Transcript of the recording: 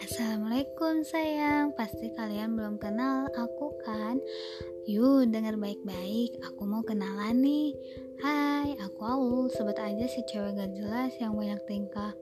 Assalamualaikum sayang. Pasti kalian belum kenal aku kan? Yuk denger baik-baik. Aku mau kenalan nih. Hai aku Aul. Sebut aja si cewek gak jelas yang banyak tingkah.